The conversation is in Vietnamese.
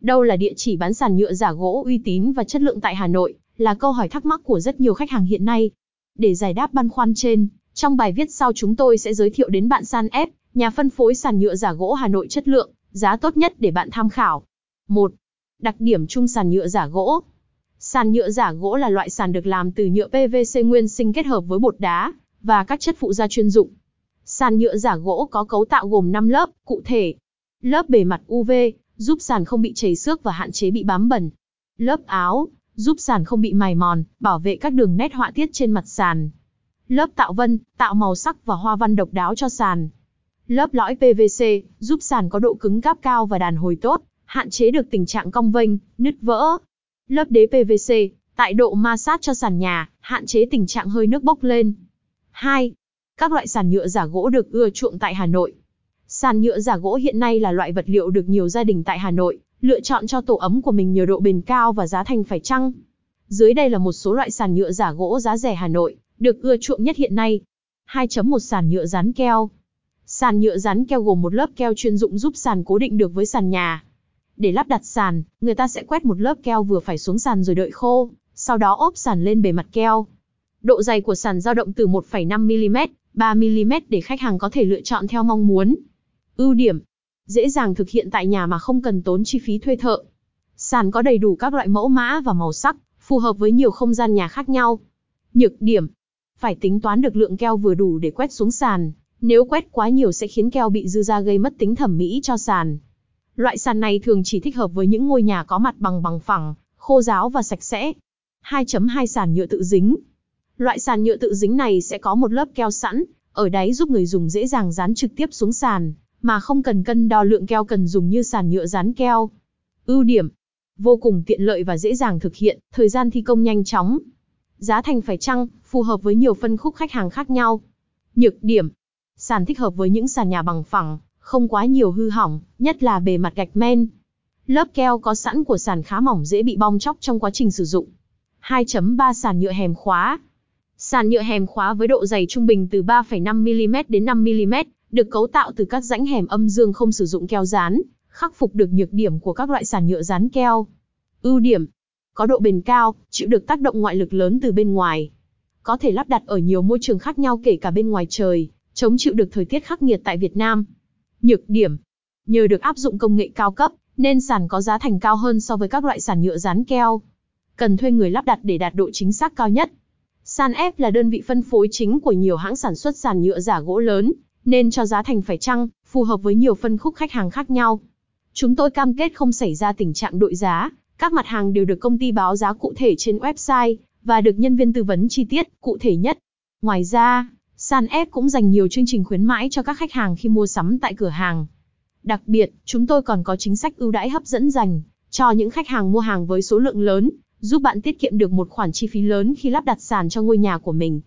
Đâu là địa chỉ bán sàn nhựa giả gỗ uy tín và chất lượng tại Hà Nội, là câu hỏi thắc mắc của rất nhiều khách hàng hiện nay. Để giải đáp băn khoăn trên, trong bài viết sau chúng tôi sẽ giới thiệu đến bạn San F, nhà phân phối sàn nhựa giả gỗ Hà Nội chất lượng, giá tốt nhất để bạn tham khảo. 1. Đặc điểm chung sàn nhựa giả gỗ. Sàn nhựa giả gỗ là loại sàn được làm từ nhựa PVC nguyên sinh kết hợp với bột đá và các chất phụ gia chuyên dụng. Sàn nhựa giả gỗ có cấu tạo gồm 5 lớp, cụ thể. Lớp bề mặt UV, giúp sàn không bị chảy xước và hạn chế bị bám bẩn. Lớp áo, giúp sàn không bị mài mòn, bảo vệ các đường nét họa tiết trên mặt sàn. Lớp tạo vân, tạo màu sắc và hoa văn độc đáo cho sàn. Lớp lõi PVC, giúp sàn có độ cứng cáp cao và đàn hồi tốt, hạn chế được tình trạng cong vênh, nứt vỡ. Lớp đế PVC, tại độ ma sát cho sàn nhà, hạn chế tình trạng hơi nước bốc lên. 2. Các loại sàn nhựa giả gỗ được ưa chuộng tại Hà Nội. Sàn nhựa giả gỗ hiện nay là loại vật liệu được nhiều gia đình tại Hà Nội lựa chọn cho tổ ấm của mình nhờ độ bền cao và giá thành phải chăng. Dưới đây là một số loại sàn nhựa giả gỗ giá rẻ Hà Nội, được ưa chuộng nhất hiện nay. 2.1 Sàn nhựa dán keo. Sàn nhựa dán keo gồm một lớp keo chuyên dụng giúp sàn cố định được với sàn nhà. Để lắp đặt sàn, người ta sẽ quét một lớp keo vừa phải xuống sàn rồi đợi khô, sau đó ốp sàn lên bề mặt keo. Độ dày của sàn dao động từ 1,5mm, 3mm để khách hàng có thể lựa chọn theo mong muốn. Ưu điểm, dễ dàng thực hiện tại nhà mà không cần tốn chi phí thuê thợ. Sàn có đầy đủ các loại mẫu mã và màu sắc, phù hợp với nhiều không gian nhà khác nhau. Nhược điểm, phải tính toán được lượng keo vừa đủ để quét xuống sàn, nếu quét quá nhiều sẽ khiến keo bị dư ra gây mất tính thẩm mỹ cho sàn. Loại sàn này thường chỉ thích hợp với những ngôi nhà có mặt bằng bằng phẳng, khô ráo và sạch sẽ. 2.2 Sàn nhựa tự dính Loại sàn nhựa tự dính này sẽ có một lớp keo sẵn, ở đáy giúp người dùng dễ dàng dán trực tiếp xuống sàn, mà không cần cân đo lượng keo cần dùng như sàn nhựa dán keo. Ưu điểm, vô cùng tiện lợi và dễ dàng thực hiện, thời gian thi công nhanh chóng. Giá thành phải chăng, phù hợp với nhiều phân khúc khách hàng khác nhau. Nhược điểm, sàn thích hợp với những sàn nhà bằng phẳng, không quá nhiều hư hỏng, nhất là bề mặt gạch men. Lớp keo có sẵn của sàn khá mỏng dễ bị bong chóc trong quá trình sử dụng. 2.3 Sàn nhựa hèm khóa Sàn nhựa hèm khóa với độ dày trung bình từ 3,5mm đến 5mm, được cấu tạo từ các rãnh hẻm âm dương không sử dụng keo dán, khắc phục được nhược điểm của các loại sàn nhựa dán keo. Ưu điểm, có độ bền cao, chịu được tác động ngoại lực lớn từ bên ngoài. Có thể lắp đặt ở nhiều môi trường khác nhau kể cả bên ngoài trời, chống chịu được thời tiết khắc nghiệt tại Việt Nam. Nhược điểm, nhờ được áp dụng công nghệ cao cấp, nên sàn có giá thành cao hơn so với các loại sàn nhựa dán keo. Cần thuê người lắp đặt để đạt độ chính xác cao nhất. San F là đơn vị phân phối chính của nhiều hãng sản xuất sàn nhựa giả gỗ lớn, nên cho giá thành phải chăng, phù hợp với nhiều phân khúc khách hàng khác nhau. Chúng tôi cam kết không xảy ra tình trạng đội giá, các mặt hàng đều được công ty báo giá cụ thể trên website, và được nhân viên tư vấn chi tiết, cụ thể nhất. Ngoài ra, San F cũng dành nhiều chương trình khuyến mãi cho các khách hàng khi mua sắm tại cửa hàng. Đặc biệt, chúng tôi còn có chính sách ưu đãi hấp dẫn dành cho những khách hàng mua hàng với số lượng lớn, giúp bạn tiết kiệm được một khoản chi phí lớn khi lắp đặt sàn cho ngôi nhà của mình.